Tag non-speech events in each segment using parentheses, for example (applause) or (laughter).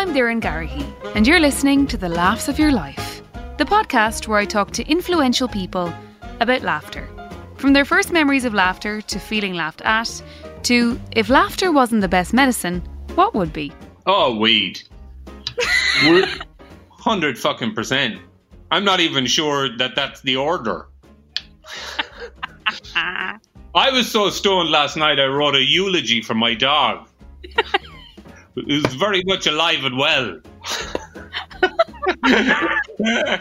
I'm Doireann Garrihy, and you're listening to The Laughs of Your Life, the podcast where I talk to influential people about laughter. From their first memories of laughter to feeling laughed at, to if laughter wasn't the best medicine, what would be? Oh, weed. 100 fucking percent. I'm not even sure that that's the order. (laughs) I was so stoned last night I wrote a eulogy for my dog. (laughs) was very much alive and well. (laughs)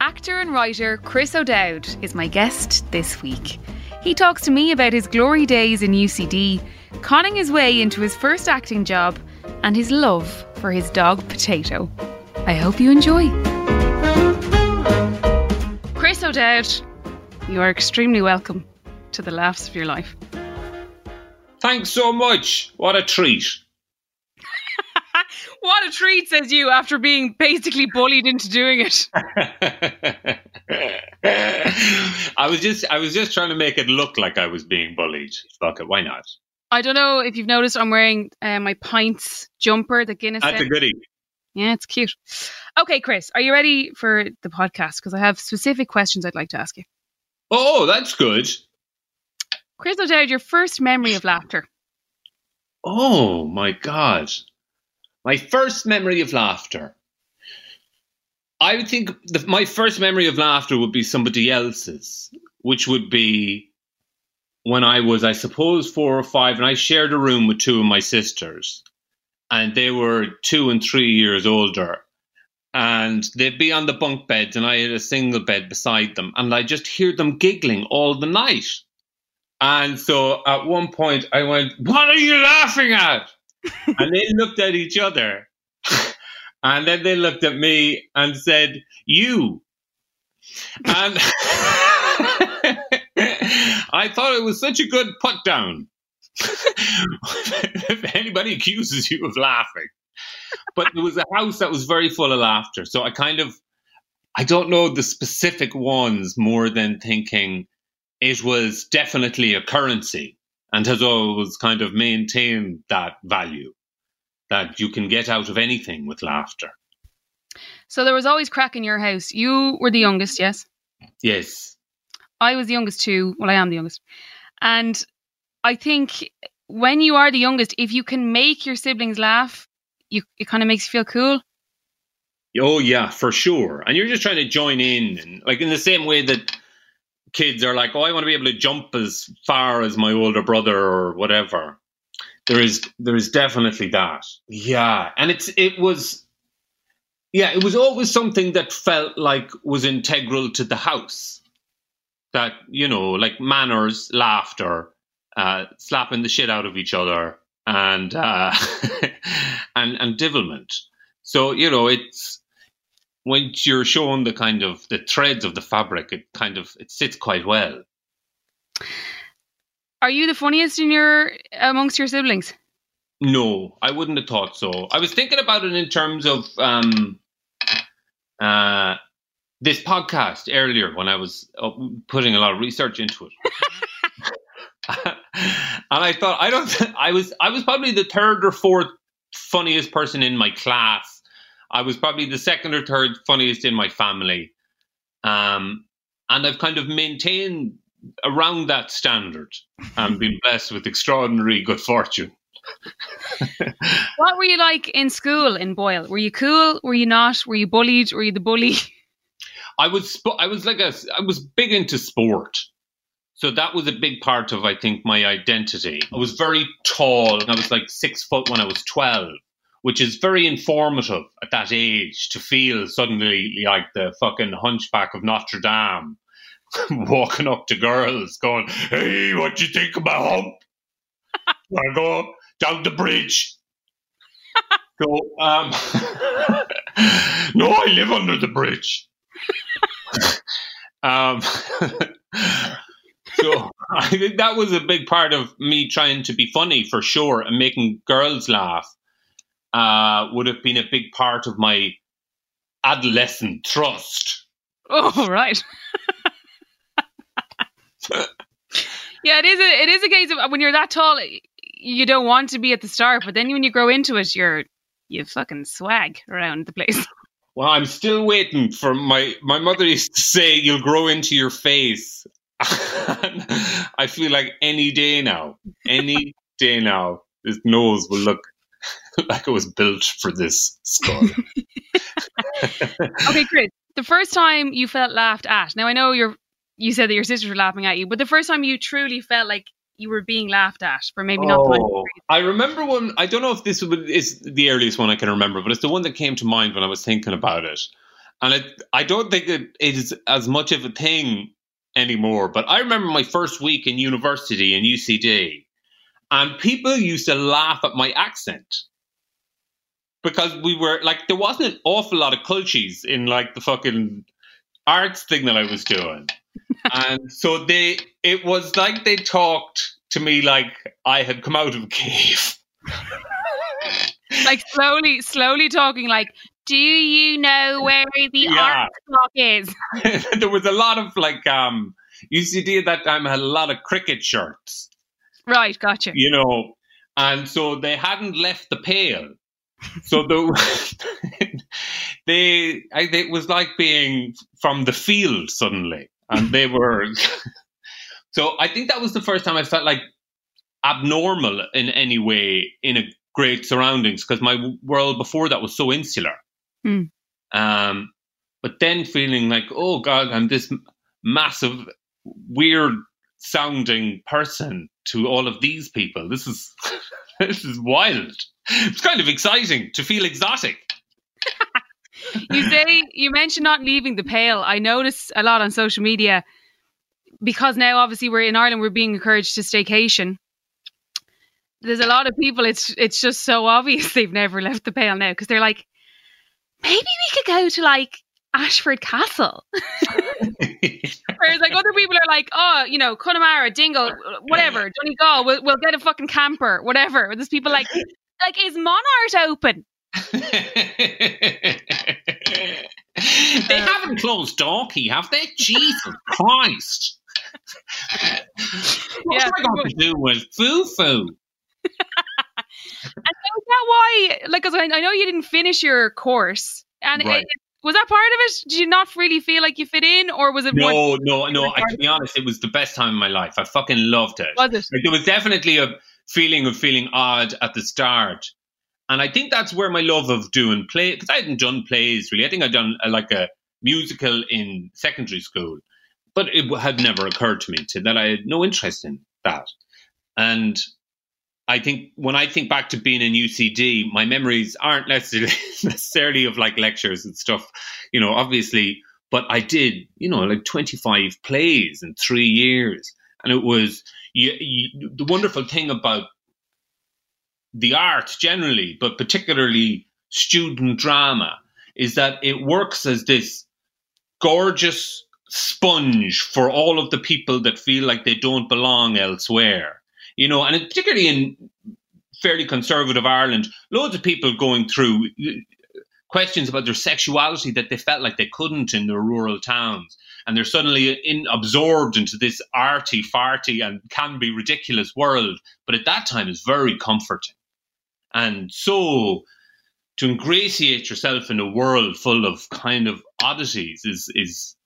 Actor and writer Chris O'Dowd is my guest this week. He talks to me about his glory days in UCD, conning his way into his first acting job, and his love for his dog Potato. I hope you enjoy. Chris O'Dowd, you are extremely welcome to the laughs of your life. Thanks so much. What a treat. What a treat, says you, after being basically bullied into doing it. (laughs) I was just I was just trying to make it look like I was being bullied. Fuck it, why not? I don't know if you've noticed I'm wearing uh, my pints jumper, the Guinness. That's set. a goodie. Yeah, it's cute. Okay, Chris, are you ready for the podcast? Because I have specific questions I'd like to ask you. Oh, that's good. Chris O'Dowd, your first memory of laughter. Oh my god. My first memory of laughter. I would think the, my first memory of laughter would be somebody else's, which would be when I was, I suppose, four or five, and I shared a room with two of my sisters, and they were two and three years older. And they'd be on the bunk beds, and I had a single bed beside them, and I just hear them giggling all the night. And so at one point, I went, What are you laughing at? And they looked at each other. (laughs) and then they looked at me and said, You. And (laughs) I thought it was such a good put down. (laughs) if anybody accuses you of laughing. But it was a house that was very full of laughter. So I kind of, I don't know the specific ones more than thinking it was definitely a currency and has always kind of maintained that value that you can get out of anything with laughter. So there was always crack in your house. You were the youngest, yes? Yes. I was the youngest too. Well, I am the youngest. And I think when you are the youngest, if you can make your siblings laugh, you it kind of makes you feel cool. Oh yeah, for sure. And you're just trying to join in and like in the same way that kids are like, "Oh, I want to be able to jump as far as my older brother or whatever." There is there is definitely that. Yeah, and it's it was yeah, it was always something that felt like was integral to the house. That, you know, like manners, laughter, uh, slapping the shit out of each other and uh, (laughs) and and divilment. So, you know, it's when you're shown the kind of the threads of the fabric, it kind of it sits quite well. Are you the funniest in your amongst your siblings? No, I wouldn't have thought so. I was thinking about it in terms of um, uh, this podcast earlier when I was uh, putting a lot of research into it. (laughs) and I thought I don't. (laughs) I was I was probably the third or fourth funniest person in my class. I was probably the second or third funniest in my family, um, and I've kind of maintained around that standard and (laughs) been blessed with extraordinary good fortune. (laughs) what were you like in school in Boyle? Were you cool? Were you not? Were you bullied? Were you the bully? (laughs) I was I was like a I was big into sport. So that was a big part of, I think, my identity. I was very tall. I was like six foot when I was 12, which is very informative at that age to feel suddenly like the fucking hunchback of Notre Dame (laughs) walking up to girls going, Hey, what you think about hump? (laughs) I go down the bridge. (laughs) go, um, no, I live under the bridge. um, so I think that was a big part of me trying to be funny for sure and making girls laugh. Uh, would have been a big part of my adolescent trust. Oh right. (laughs) yeah, it is. A, it is a case of when you're that tall, you don't want to be at the start, but then when you grow into it, you're you fucking swag around the place. (laughs) Well, I'm still waiting for my my mother used to say you'll grow into your face. (laughs) I feel like any day now, any day now, this nose will look (laughs) like it was built for this skull. (laughs) (laughs) okay, great. The first time you felt laughed at. Now I know you're you said that your sisters were laughing at you, but the first time you truly felt like you were being laughed at for maybe not. Oh, I remember one. I don't know if this is the earliest one I can remember, but it's the one that came to mind when I was thinking about it. And it, I don't think it is as much of a thing anymore. But I remember my first week in university in UCD, and people used to laugh at my accent because we were like there wasn't an awful lot of cultures in like the fucking arts thing that I was doing. (laughs) and so they it was like they talked to me like I had come out of a cave. like slowly, slowly talking like, do you know where the yeah. art clock is? (laughs) there was a lot of like um UCD at that time had a lot of cricket shirts. Right, gotcha. You know, and so they hadn't left the pale. So the (laughs) they, I, it was like being from the field suddenly, and they were. (laughs) so I think that was the first time I felt like abnormal in any way in a great surroundings because my world before that was so insular. Mm. Um, but then feeling like, oh God, I'm this massive, weird sounding person to all of these people. This is (laughs) this is wild. It's kind of exciting to feel exotic. (laughs) you say you mentioned not leaving the pale. I notice a lot on social media because now obviously we're in Ireland, we're being encouraged to staycation. There's a lot of people. It's it's just so obvious (laughs) they've never left the pale now because they're like, maybe we could go to like Ashford Castle. (laughs) Whereas like other people are like, oh, you know, Connemara, Dingle, whatever, Donegal, we'll, we'll get a fucking camper, whatever. There's people like, like, is Monart open? (laughs) they haven't closed Dalkey, have they? (laughs) Jesus Christ. (laughs) what yeah, I going to do with foo-foo? and so is that why, like, cause I know you didn't finish your course, and right. it, was that part of it? Did you not really feel like you fit in, or was it? No, no, no. I, to be honest, it was the best time of my life. I fucking loved it. Was it? Like, there was definitely a feeling of feeling odd at the start, and I think that's where my love of doing play because I hadn't done plays really. I think I'd done a, like a musical in secondary school, but it had never occurred to me to, that I had no interest in that. And I think when I think back to being in UCD, my memories aren't necessarily (laughs) necessarily of like lectures and stuff, you know, obviously, but I did, you know, like 25 plays in three years. And it was you, you, the wonderful thing about the art generally, but particularly student drama, is that it works as this gorgeous sponge for all of the people that feel like they don't belong elsewhere you know, and particularly in fairly conservative Ireland, loads of people going through uh, questions about their sexuality that they felt like they couldn't in their rural towns. And they're suddenly in, absorbed into this arty, farty, and can be ridiculous world. But at that time, it's very comforting. And so to ingratiate yourself in a world full of kind of oddities is is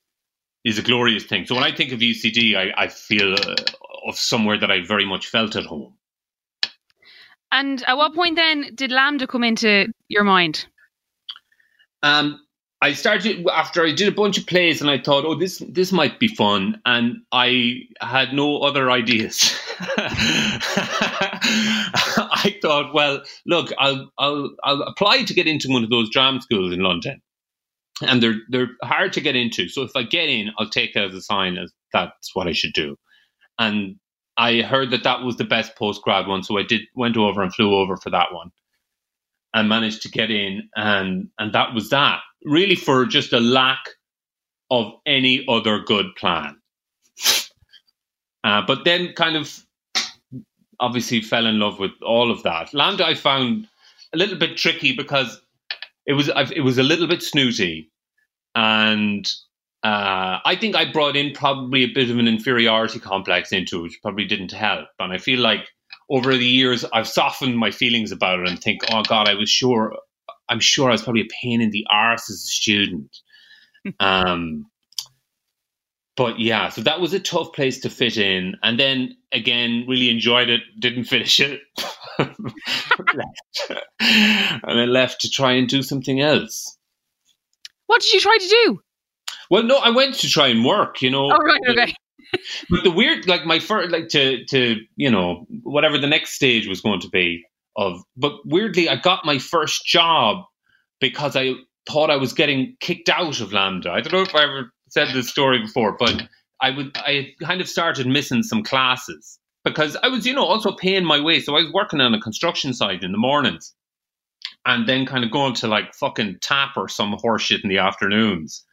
is a glorious thing. So when I think of UCD, I, I feel uh, of somewhere that I very much felt at home. And at what point then did LAMDA come into your mind? Um, I started after I did a bunch of plays, and I thought, "Oh, this this might be fun," and I had no other ideas. (laughs) I thought, "Well, look, I'll I'll I'll apply to get into one of those drama schools in London, and they're they're hard to get into. So if I get in, I'll take that as a sign as that's what I should do." and I heard that that was the best post grad one, so I did went over and flew over for that one, and managed to get in, and and that was that. Really, for just a lack of any other good plan. Uh, but then, kind of, obviously, fell in love with all of that. Land I found a little bit tricky because it was it was a little bit snooty, and uh, I think I brought in probably a bit of an inferiority complex into it, which probably didn't help. And I feel like over the years, I've softened my feelings about it and think, oh God, I was sure I'm sure I was probably a pain in the arse as a student. (laughs) um, but yeah, so that was a tough place to fit in. And then again, really enjoyed it, didn't finish it. (laughs) and then left to try and do something else. What did you try to do? Well, no, I went to try and work, you know. Oh, right, okay. but the weird, like my first, like to, to, you know, whatever the next stage was going to be of, but weirdly, I got my first job because I thought I was getting kicked out of LAMDA. I don't know if I ever said this story before, but I would I kind of started missing some classes because I was, you know, also paying my way. So I was working on a construction site in the mornings and then kind of going to like fucking tap or some horseshit in the afternoons.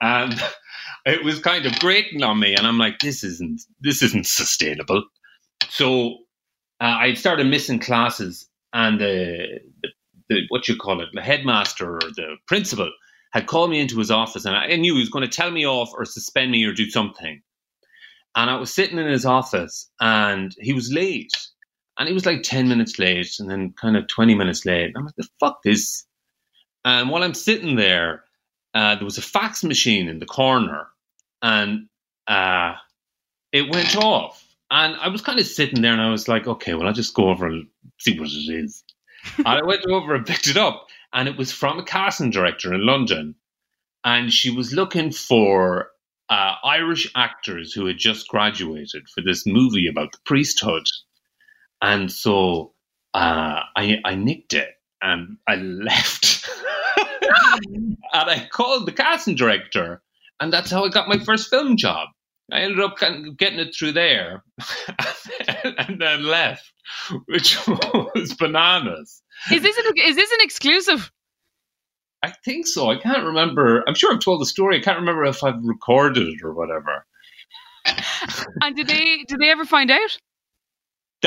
And (laughs) it was kind of grating on me. And I'm like, this isn't this isn't sustainable. So uh, I started missing classes and the, the, the what you call it, the headmaster or the principal had called me into his office and I knew he was going to tell me off or suspend me or do something. And I was sitting in his office and he was late. And he was like 10 minutes late and then kind of 20 minutes late. I'm like, the fuck this? And while I'm sitting there, uh, there was a fax machine in the corner and uh, it went off. And I was kind of sitting there and I was like, okay, well, I'll just go over and see what it is. (laughs) and I went over and picked it up and it was from a casting director in London, and she was looking for uh, Irish actors who had just graduated for this movie about the priesthood, and so uh, I I nicked it and I (laughs) left, (laughs) and I called the casting director, and that's how I got my first film job. I ended up getting it through there, (laughs) and then left, which (laughs) was bananas. Is this an, is this an exclusive? I think so. I can't remember. I'm sure I've told the story. I can't remember if I've recorded it or whatever. and did they did they ever find out?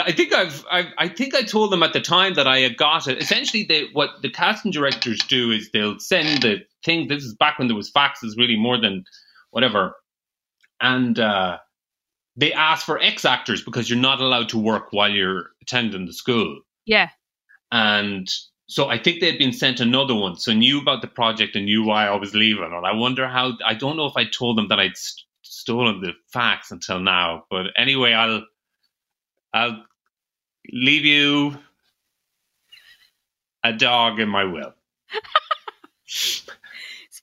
I think I've, I've, i think I told them at the time that I had got it. Essentially, they, what the casting directors do is they'll send the thing. This is back when there was faxes, really more than whatever, and uh, they ask for ex actors because you're not allowed to work while you're attending the school. Yeah, and so I think they'd been sent another one, so knew about the project and knew why I was leaving. And I wonder how. I don't know if I told them that I'd st- stolen the fax until now. But anyway, I'll I'll leave you a dog in my will. (laughs)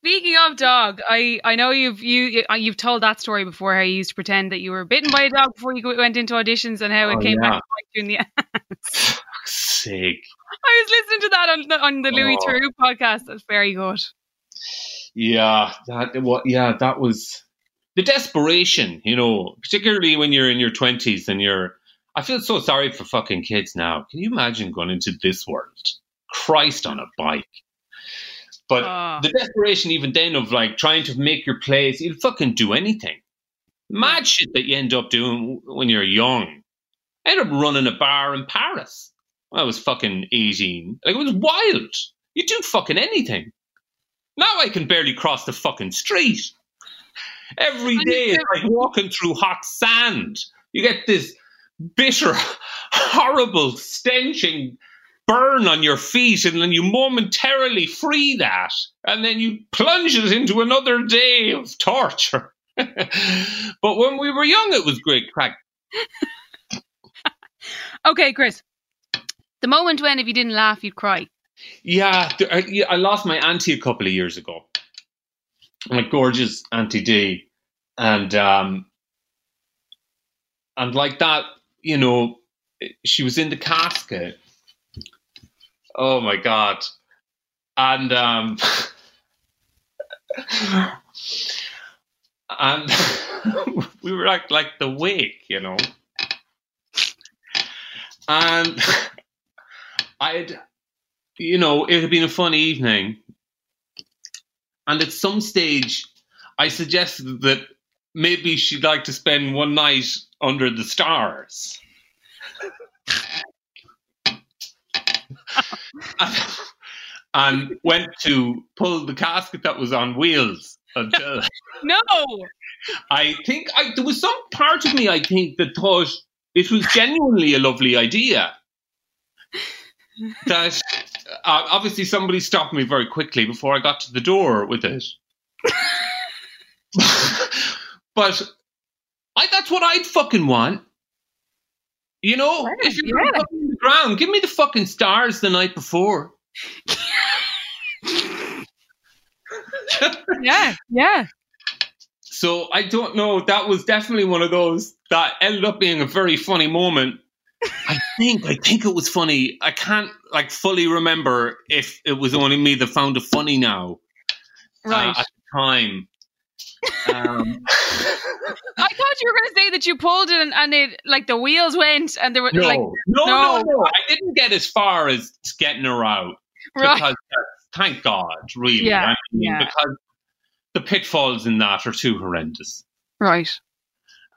Speaking of dog, I, I know you've you uh, you've told that story before how you used to pretend that you were bitten by a dog before you went into auditions and how it oh, came yeah. back to you in the end sake. I was listening to that on the, on the Louis oh. Theroux podcast. That's very good. Yeah, that what? Yeah, that was the desperation. You know, particularly when you're in your twenties and you're. I feel so sorry for fucking kids now. Can you imagine going into this world? Christ on a bike. But oh. the desperation, even then, of like trying to make your place, you'll fucking do anything. Mad shit that you end up doing when you're young. I ended up running a bar in Paris. I was fucking 18. Like, it was wild. You do fucking anything. Now I can barely cross the fucking street. Every day it's like walking through hot sand. You get this bitter, (laughs) horrible, stenching burn on your feet, and then you momentarily free that, and then you plunge it into another day of torture. (laughs) but when we were young, it was great crack. (laughs) okay, Chris. The moment when, if you didn't laugh, you'd cry. Yeah, I lost my auntie a couple of years ago. My gorgeous auntie D, and um, and like that, you know, she was in the casket. Oh my god! And um, (laughs) and (laughs) we were like like the wake, you know, and (laughs) I'd, you know, it had been a fun evening. And at some stage, I suggested that maybe she'd like to spend one night under the stars. (laughs) and, went to pull the casket that was on wheels until. (laughs) no! I think I, there was some part of me, I think, that thought it was genuinely a lovely idea (laughs) that uh, obviously somebody stopped me very quickly before I got to the door with it. but I that's what I'd fucking want. You know, Yeah, if you're yeah. The ground, give me the fucking stars the night before. (laughs) Yeah, yeah. So I don't know. That was definitely one of those that ended up being a very funny moment. I think I think it was funny. I can't like fully remember if it was only me that found it funny now. uh, Right. at the time. Um, (laughs) I thought you were going to say that you pulled it and, and it like the wheels went and there were no, like no, no, no. no, I didn't get as far as getting her out (laughs) right. because uh, thank God, really. Yeah, I mean, yeah. because the pitfalls in that are too horrendous. Right.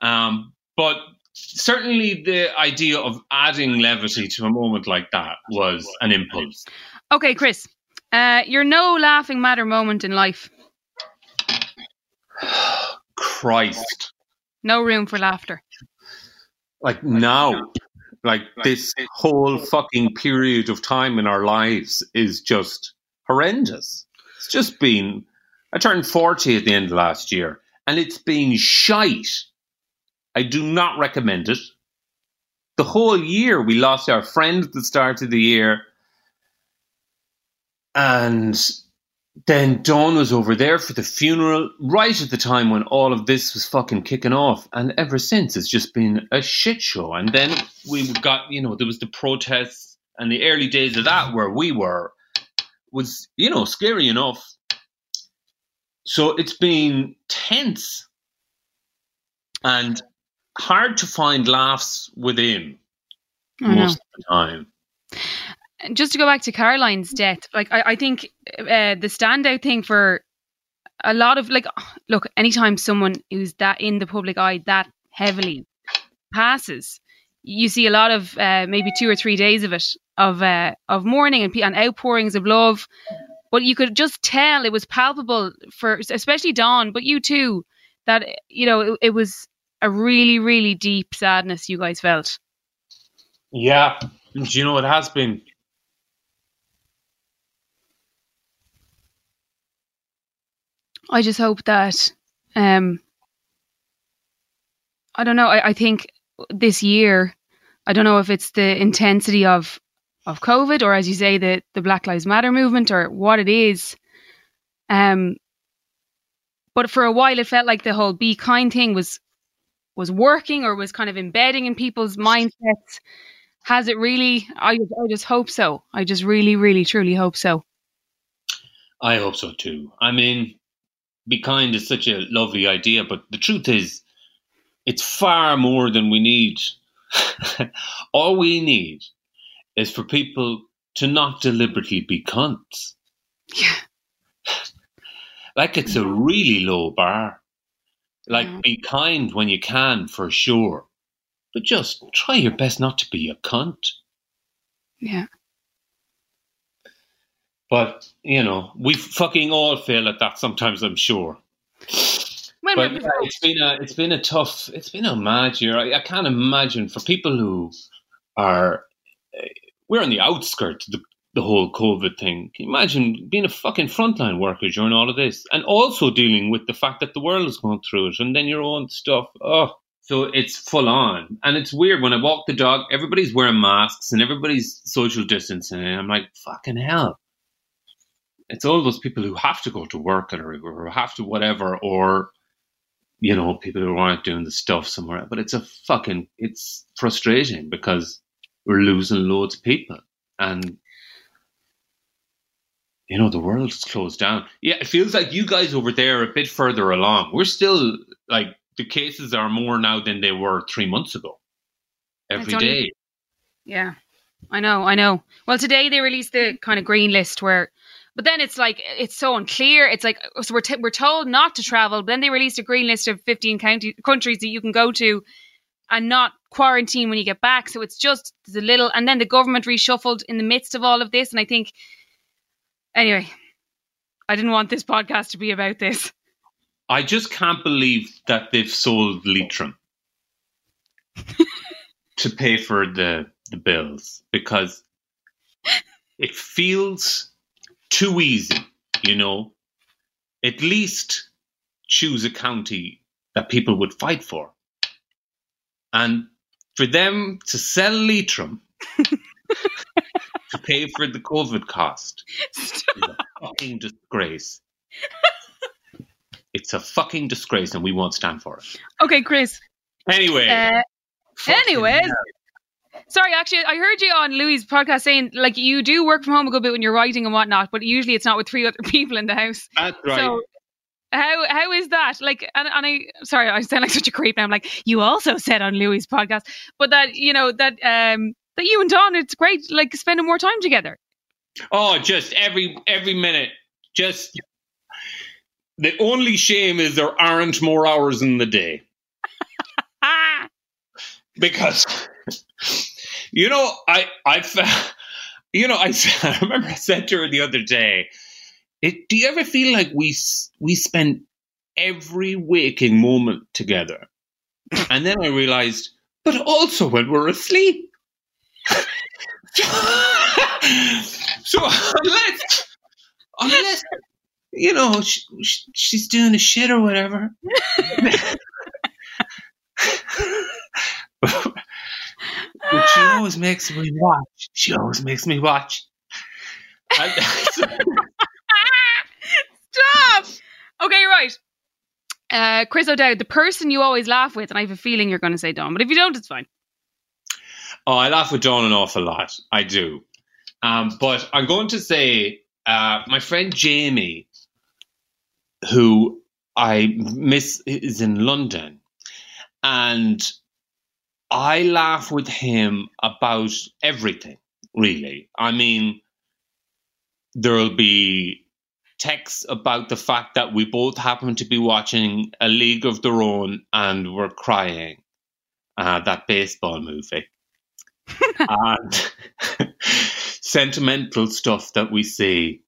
Um, but certainly the idea of adding levity to a moment like that was an impulse. Okay, Chris. Uh, your no laughing matter moment in life. (sighs) Christ. No room for laughter. Like now, like this whole fucking period of time in our lives is just horrendous. It's just been, I turned 40 at the end of last year and it's been shite. I do not recommend it. The whole year we lost our friend at the start of the year. And then Dawn was over there for the funeral right at the time when all of this was fucking kicking off. And ever since, it's just been a shit show. And then we got, you know, there was the protests and the early days of that where we were was, you know, scary enough. So it's been tense and hard to find laughs within most of the time. Just to go back to Caroline's death, like I, I think uh, the standout thing for a lot of like, look, anytime someone who's that in the public eye that heavily passes, you see a lot of uh, maybe two or three days of it of uh, of mourning and, and outpourings of love. But you could just tell it was palpable for especially Dawn, but you too, that you know it, it was a really really deep sadness you guys felt. Yeah. Do you know it has been? I just hope that um I don't know, I, I think this year I don't know if it's the intensity of of COVID or as you say the the Black Lives Matter movement or what it is. Um but for a while it felt like the whole be kind thing was was working or was kind of embedding in people's mindsets. Has it really? I I just hope so. I just really, really, truly hope so. I hope so too. I mean, be kind is such a lovely idea, but the truth is, it's far more than we need. (laughs) All we need is for people to not deliberately be cunts. Yeah. (sighs) Like it's a really low bar. Like Yeah. be kind when you can, for sure. But just try your best not to be a cunt. Yeah. But, you know, we fucking all fail at that sometimes, I'm sure. When but yeah, it's been a it's been a tough it's been a mad year. I, I can't imagine for people who are uh, we're on the outskirts of the, the whole COVID thing. Can you imagine being a fucking frontline worker during all of this, and also dealing with the fact that the world is going through it, and then your own stuff. Oh, so it's full on, and it's weird when I walk the dog. Everybody's wearing masks and everybody's social distancing, and I'm like, fucking hell. It's all those people who have to go to work or who have to whatever, or you know, people who aren't doing the stuff somewhere. But it's a fucking, it's frustrating because we're losing loads of people. And, you know, the world's closed down. Yeah, it feels like you guys over there are a bit further along. We're still, like, the cases are more now than they were three months ago. Every day. Yeah, I know, I know. Well, today they released the kind of green list where, but then it's like it's so unclear. It's like so we're t- we're told not to travel, but then they released a green list of fifteen county countries that you can go to, and not quarantine when you get back. So it's just a little, and then the government reshuffled in the midst of all of this, and I think, anyway, I didn't want this podcast to be about this. I just can't believe that they've sold Leitrim to pay for the, the bills because it feels too easy, you know. At least choose a county that people would fight for. And for them to sell Leitrim (laughs) to pay for the COVID cost is a fucking disgrace. It's a fucking disgrace, and we won't stand for it. Okay, Chris. Anyway. Uh, anyways. hell. Sorry, actually, I heard you on Louis' podcast saying like you do work from home a good bit when you're writing and whatnot, but usually it's not with three other (laughs) people in the house. that's right. So how how is that? Like, and, and I sorry, I sound like such a creep now. I'm like, you also said on Louis' podcast, but that you know that um that you and Dawn, it's great, like spending more time together. oh, just every every minute. Just the only shame is there aren't more hours in the day. (laughs) Because you know I I fa- (laughs) you know I, (laughs) I remember I said to her the other day. It, do you ever feel like we we spend every waking moment together, (laughs) and then I realized, but also when we're asleep. so unless unless you know sh sh she's doing a shit or whatever. But she always makes me watch. She always makes me watch. (laughs) Stop. Okay, right. Uh, Chris O'Dowd, the person you always laugh with, and I have a feeling you're going to say Dawn, but if you don't, it's fine. oh, I laugh with Dawn an awful lot. I do. Um, but I'm going to say uh, my friend Jamie, who I miss, is in London, and I laugh with him about everything. Really, I mean, there'll be texts about the fact that we both happen to be watching A League of Their Own and we're crying. Uh, that baseball movie. (laughs) and (laughs) sentimental stuff that we see,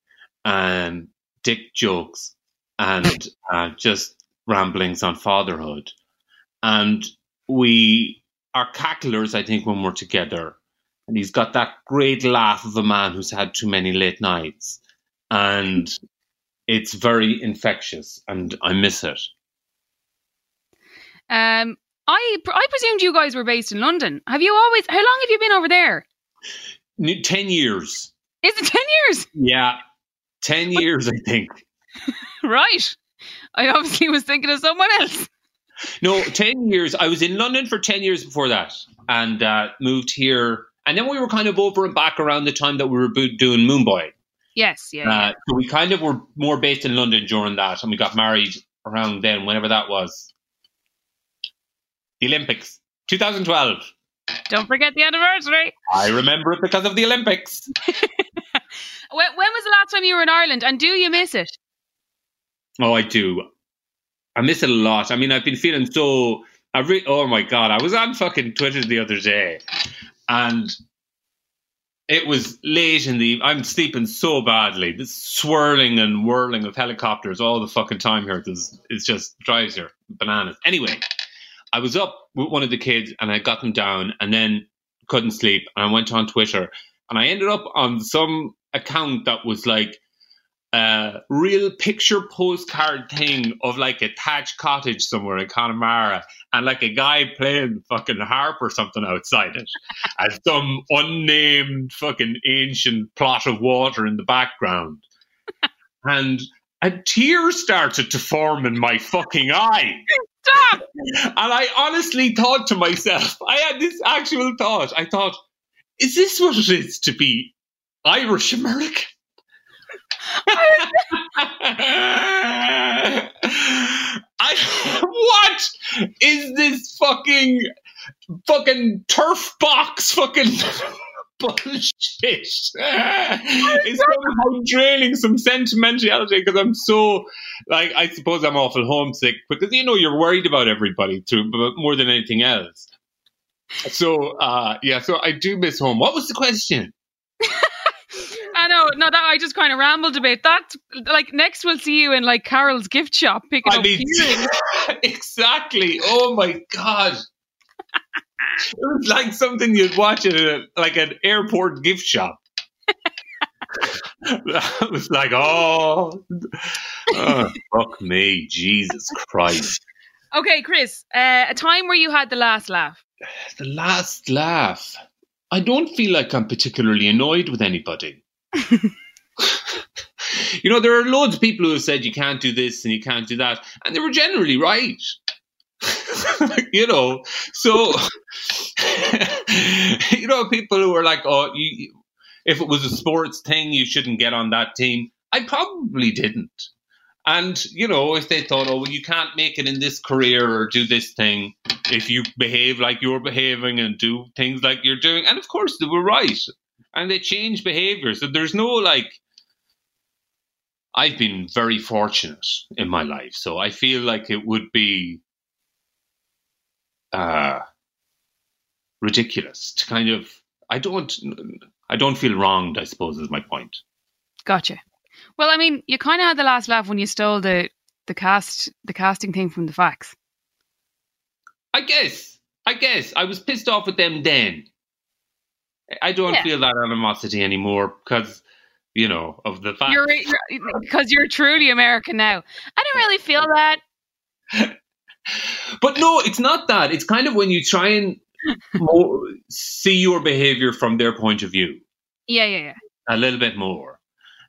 and dick jokes, and (laughs) uh, just ramblings on fatherhood. And we are cacklers, I think, when we're together. And he's got that great laugh of a man who's had too many late nights. And it's very infectious, and I miss it. Um, I I presumed you guys were based in London. Have you always? How long have you been over there? N- 10 years. Is it ten years? Yeah. 10 years, I think. (laughs) Right. I obviously was thinking of someone else. No, 10 years. I was in London for 10 years before that and uh, moved here. And then we were kind of over and back around the time that we were doing Moone Boy. Yes, yeah. yeah. Uh, so we kind of were more based in London during that. And we got married around then, whenever that was. The Olympics, 2012. Don't forget the anniversary. I remember it because of the Olympics. (laughs) (laughs) When, when was the last time you were in Ireland, and do you miss it? Oh, I do. I miss it a lot. I mean, I've been feeling so. I re- oh my god! I was on fucking Twitter the other day, and it was late in the. I'm sleeping so badly. This swirling and whirling of helicopters all the fucking time here. This it just drives you bananas. Anyway, I was up with one of the kids and I got them down, and then couldn't sleep, and I went on Twitter, and I ended up on some account that was like a real picture postcard thing of like a thatched cottage somewhere in Connemara and like a guy playing fucking harp or something outside it (laughs) and some unnamed fucking ancient plot of water in the background. (laughs) And a tear started to form in my fucking eye. Stop. And I honestly thought to myself, I had this actual thought. I thought, is this what it is to be Irish American? I, what is this fucking fucking turf box fucking (laughs) bullshit? it's somehow draining some sentimentality because I'm so like I suppose I'm awful homesick because you know you're worried about everybody too, but more than anything else. So uh yeah, so I do miss home. What was the question? I know. No, that I just kind of rambled a bit. That like next we'll see you in like Carroll's gift shop picking I up mean, (laughs) exactly. Oh my god. It was like something you'd watch at a, like an airport gift shop. (laughs) that was like, oh, oh, fuck me, Jesus Christ. Okay, Chris, uh, a time where you had the last laugh. The last laugh. I don't feel like I'm particularly annoyed with anybody. (laughs) you know, there are loads of people who have said you can't do this and you can't do that, and they were generally right. (laughs) you know, so (laughs) you know, people who are like, "Oh, you, if it was a sports thing, you shouldn't get on that team." I probably didn't. And, you know, if they thought, oh, well, you can't make it in this career or do this thing if you behave like you're behaving and do things like you're doing. And of course, they were right. And they change behaviors. So there's no like, I've been very fortunate in my life. So I feel like it would be uh, ridiculous to kind of, I don't, I don't feel wronged, I suppose, is my point. Gotcha. Well, I mean, you kind of had the last laugh when you stole the the cast the casting thing from the fax. I guess. I guess I was pissed off with them then. I don't Yeah. feel that animosity anymore because you know of the fact. You're, you're because you're truly American now. I don't really feel that. But no, it's not that. It's kind of when you try and (laughs) more, see your behavior from their point of view Yeah, yeah, yeah. a little bit more,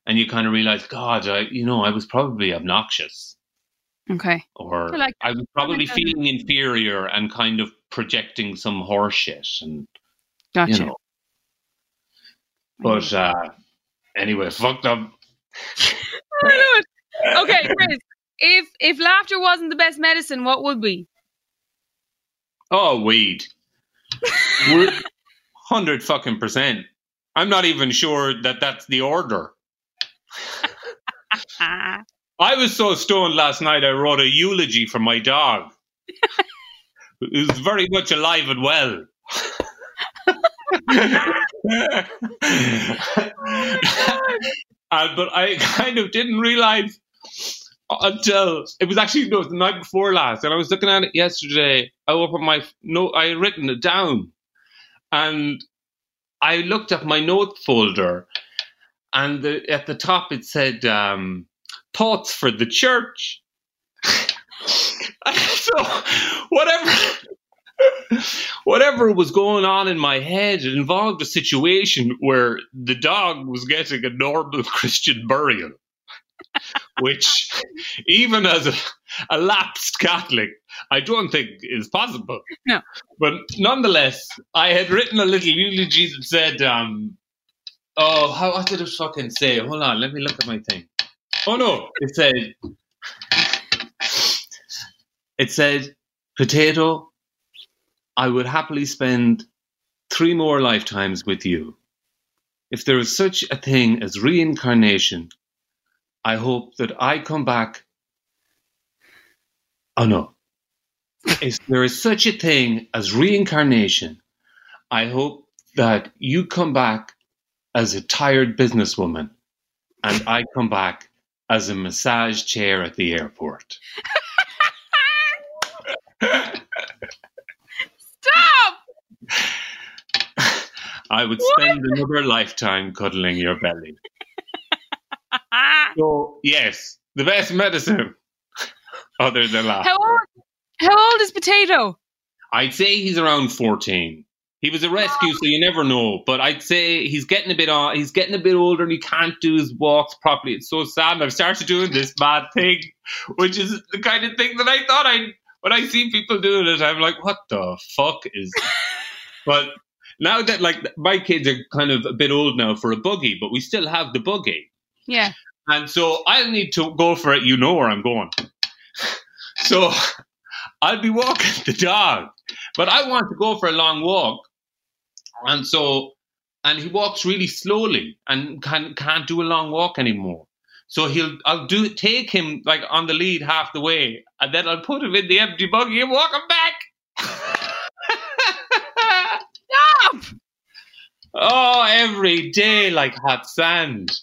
and you kind of realize, God, I, you know, I was probably obnoxious, Okay. or I like I was probably feeling inferior and kind of projecting some horseshit, and Gotcha. you know. But uh, anyway, fucked up. (laughs) okay, Chris. If if laughter wasn't the best medicine, what would be? Oh, weed. Hundred fucking percent. I'm not even sure that that's the order. (laughs) I was so stoned last night. I wrote a eulogy for my dog. (laughs) Was very much alive and well. (laughs) Uh, but I kind of didn't realize until it was actually no, was the night before last, and I was looking at it yesterday. I opened my note. I had written it down, and I looked at my note folder, and the, at the top it said um, "Thoughts for the Church." (laughs) so whatever. (laughs) Whatever was going on in my head, it involved a situation where the dog was getting a normal (laughs) Christian burial which even as a, a lapsed Catholic, I don't think is possible. No. But nonetheless, I had written a little eulogy that said, um, oh, how, what did it fucking say? Hold on, let me look at my thing. Oh no, it said, it said, potato, I would happily spend three more lifetimes with you. If there is such a thing as reincarnation, I hope that I come back. Oh no. (laughs) if there is such a thing as reincarnation, I hope that you come back as a tired businesswoman and I come back as a massage chair at the airport. (laughs) Stop! I would spend another lifetime cuddling your belly. (laughs) So, yes, the best medicine, (laughs) other than laughter. How old? How old is Potato? I'd say he's around 14. He was a rescue, so you never know. But I'd say he's getting a bit on. He's getting a bit older, and he can't do his walks properly. It's so sad. And I've started doing this bad thing, which is the kind of thing that I thought I. When I see people doing it, I'm like, what the fuck is? (laughs) but now that like my kids are kind of a bit old now for a buggy, but we still have the buggy. Yeah. And so I'll need to go for it. You know where I'm going. (laughs) So I'll be walking the dog, but I want to go for a long walk. And so, and he walks really slowly and can, can't do a long walk anymore. So he'll, I'll do take him like on the lead half the way, and then I'll put him in the empty buggy and walk him back. Stop! Oh, every day like hot sand. (laughs)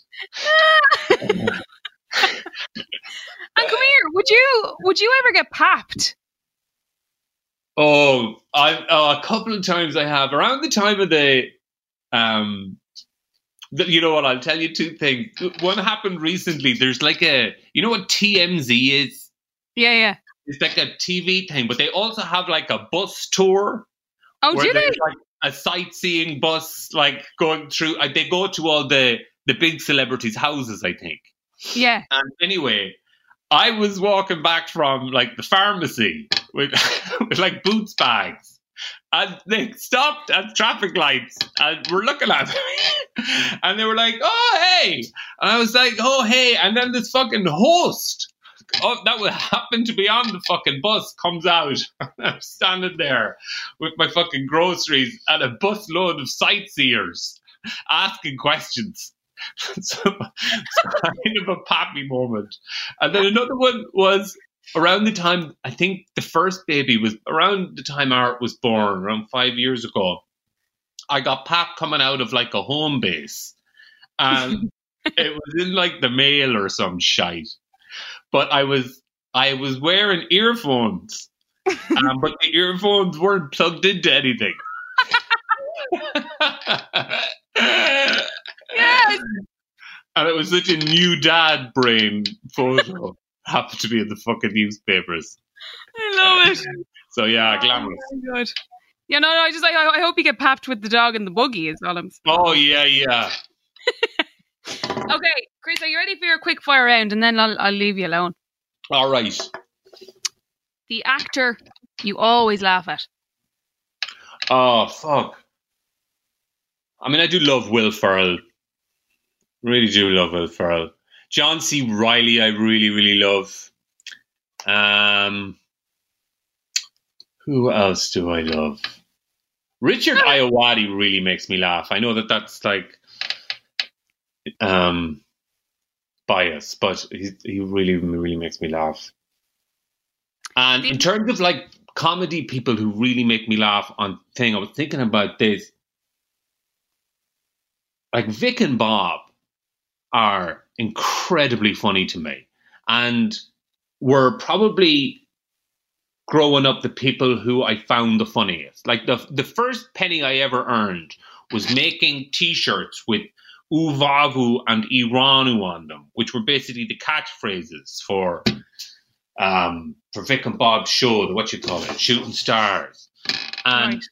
And come here. Would you would you ever get papped? Oh, I oh, a couple of times I have around the time of the um You know what? I'll tell you two things. One happened recently. There's like a, you know what TMZ is? Yeah, yeah. It's like a TV thing, but they also have like a bus tour. Oh, do they? Like a sightseeing bus, like going through. Uh, they go to all the the big celebrities' houses, I think. Yeah. And anyway, I was walking back from like the pharmacy with, (laughs) with like boots bags. And they stopped at traffic lights and were looking at me. (laughs) And they were like, oh, hey. And I was like, oh, hey. And then this fucking host, oh, that would happen to be on the fucking bus, comes out. (laughs) I'm standing there with my fucking groceries and a bus load of sightseers asking questions. (laughs) so kind of a pappy moment. And then another one was around the time I think the first baby was around the time Art was born, around five years ago. I got pap coming out of like a Homebase, and (laughs) it was in like the mail or some shite. But I was I was wearing earphones, (laughs) um, but the earphones weren't plugged into anything. Yes. (laughs) And it was such a new dad brain photo. (laughs) Happened to be in the fucking newspapers. I love it. So yeah, glamorous. Oh my. Yeah, no, no. I just like I, I hope you get papped with the dog and the buggy. Is all I'm. saying. Oh yeah, yeah. Okay, Chris, are you ready for your quick fire round? And then I'll I'll leave you alone. All right. The actor you always laugh at. Oh fuck. I mean, I do love Will Ferrell. Really do love Will Ferrell. John C. Reilly, I really, really love. Um, who else do I love? Richard (laughs) Ayoade really makes me laugh. I know that that's like um bias, but he he really, really makes me laugh. And in terms of like comedy people who really make me laugh on thing, I was thinking about this. Like Vic and Bob are incredibly funny to me. And were probably growing up the people who I found the funniest. Like the the first penny I ever earned was making t-shirts with Uvavu and Eranu on them, which were basically the catchphrases for um for Vic and Bob's show, the what you call it, Shooting Stars. And Right.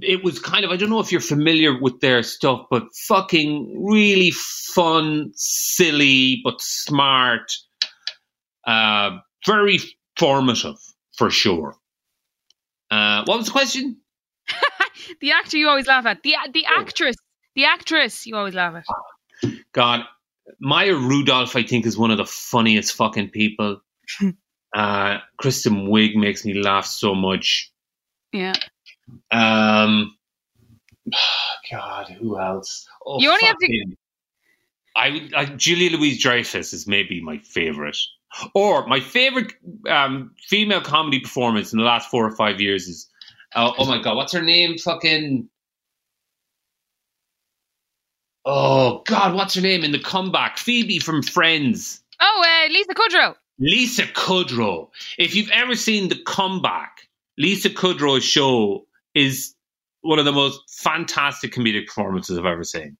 it was kind of I don't know if you're familiar with their stuff, but fucking really fun, silly, but smart, uh, very formative for sure. Uh, what was the question? (laughs) The actor you always laugh at. The the actress. The actress you always laugh at. God, Maya Rudolph, I think, is one of the funniest fucking people. (laughs) uh, Kristen Wiig makes me laugh so much. Yeah. Um, (sighs) God, who else? Oh, You only have to- fucking- I would like Julia Louis-Dreyfus is maybe my favorite, or my favorite um, female comedy performance in the last four or five years is. Oh, oh my God, what's her name? Fucking. Oh God, what's her name in the comeback? Phoebe from Friends. Oh, uh, Lisa Kudrow. Lisa Kudrow. If you've ever seen the comeback, Lisa Kudrow's show is one of the most fantastic comedic performances I've ever seen.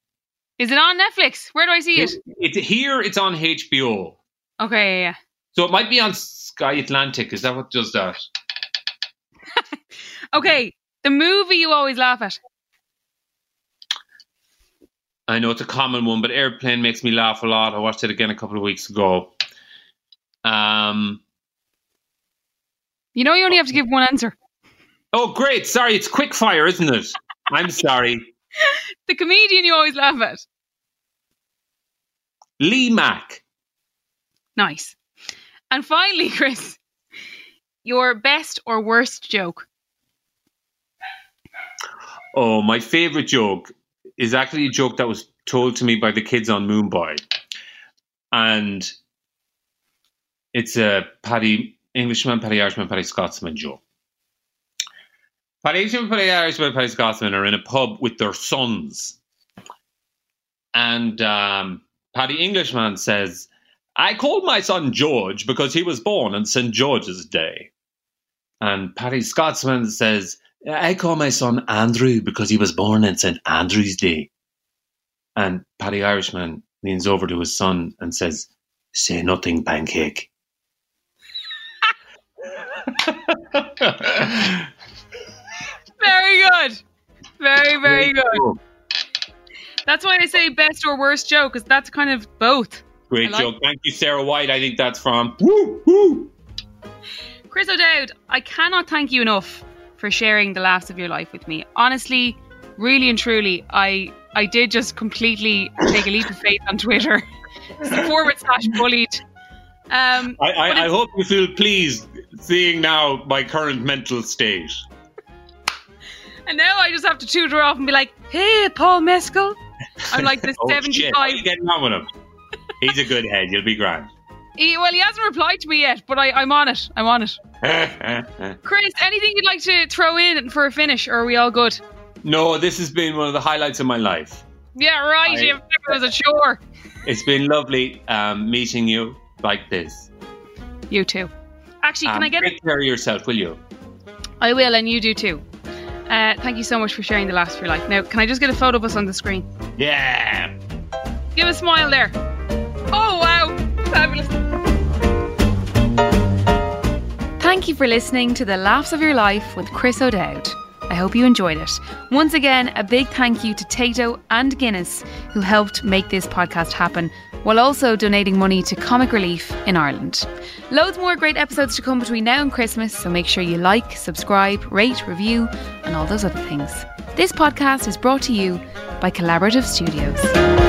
Is it on Netflix? Where do I see it? It's here. It's on HBO, Okay, yeah, so it might be on Sky Atlantic. Is that what does that? (laughs) Okay, the movie you always laugh at. I know it's a common one, but Airplane makes me laugh a lot. I watched it again a couple of weeks ago. Um. You know you only have to give one answer. Oh, great! Sorry, it's quick fire, isn't it? I'm sorry. (laughs) The comedian you always laugh at. Lee Mack. Nice. And finally, (laughs) Chris, your best or worst joke. Oh, my favorite joke is actually a joke that was told to me by the kids on Moone Boy. And it's a Paddy Englishman, Paddy Irishman, Paddy Scotsman joke. Paddy Englishman, Paddy Irishman, Paddy Scotsman are in a pub with their sons. And um, Paddy Englishman says, I called my son George because he was born on St. George's Day. And Paddy Scotsman says, I call my son Andrew because he was born on St. Andrew's Day. And Paddy Irishman leans over to his son and says, Say nothing, pancake. Very good. Very, very good. That's why I say best or worst joke, because that's kind of both. Great like- joke. Thank you, Sarah White. I think that's from. Woo, woo. Chris O'Dowd, I cannot thank you enough for sharing the laughs of your life with me. Honestly, really and truly, I I did just completely take a leap of faith on Twitter. (laughs) forward slash bullied. Um, I, I, I hope you feel pleased seeing now my current mental state. and now I just have to tutor off and be like, "Hey, Paul Mescal." I'm like the (laughs) Oh, shit. Are 75. you getting on with him? He's a good head. You'll be grand. He, well, he hasn't replied to me yet, but I, I'm on it. I'm on it. (laughs) Chris, anything you'd like to throw in for a finish, or are we all good? no, this has been one of the highlights of my life. Yeah, right. I- was a chore. It's been lovely um, meeting you like this. You too. Actually, can Um, I get? Take care of yourself, will you? I will, and you do too. Uh, thank you so much for sharing the last of your life. Now, can I just get a photo of us on the screen? Yeah. Give a smile there. Oh fabulous. Thank you for listening to the Laughs of Your Life with Chris O'Dowd. I hope you enjoyed it. Once again, a big thank you to Tato and Guinness who helped make this podcast happen while also donating money to Comic Relief in Ireland. Loads more great episodes to come between now and Christmas, so make sure you like, subscribe, rate, review, and all those other things. This podcast is brought to you by Collaborative Studios.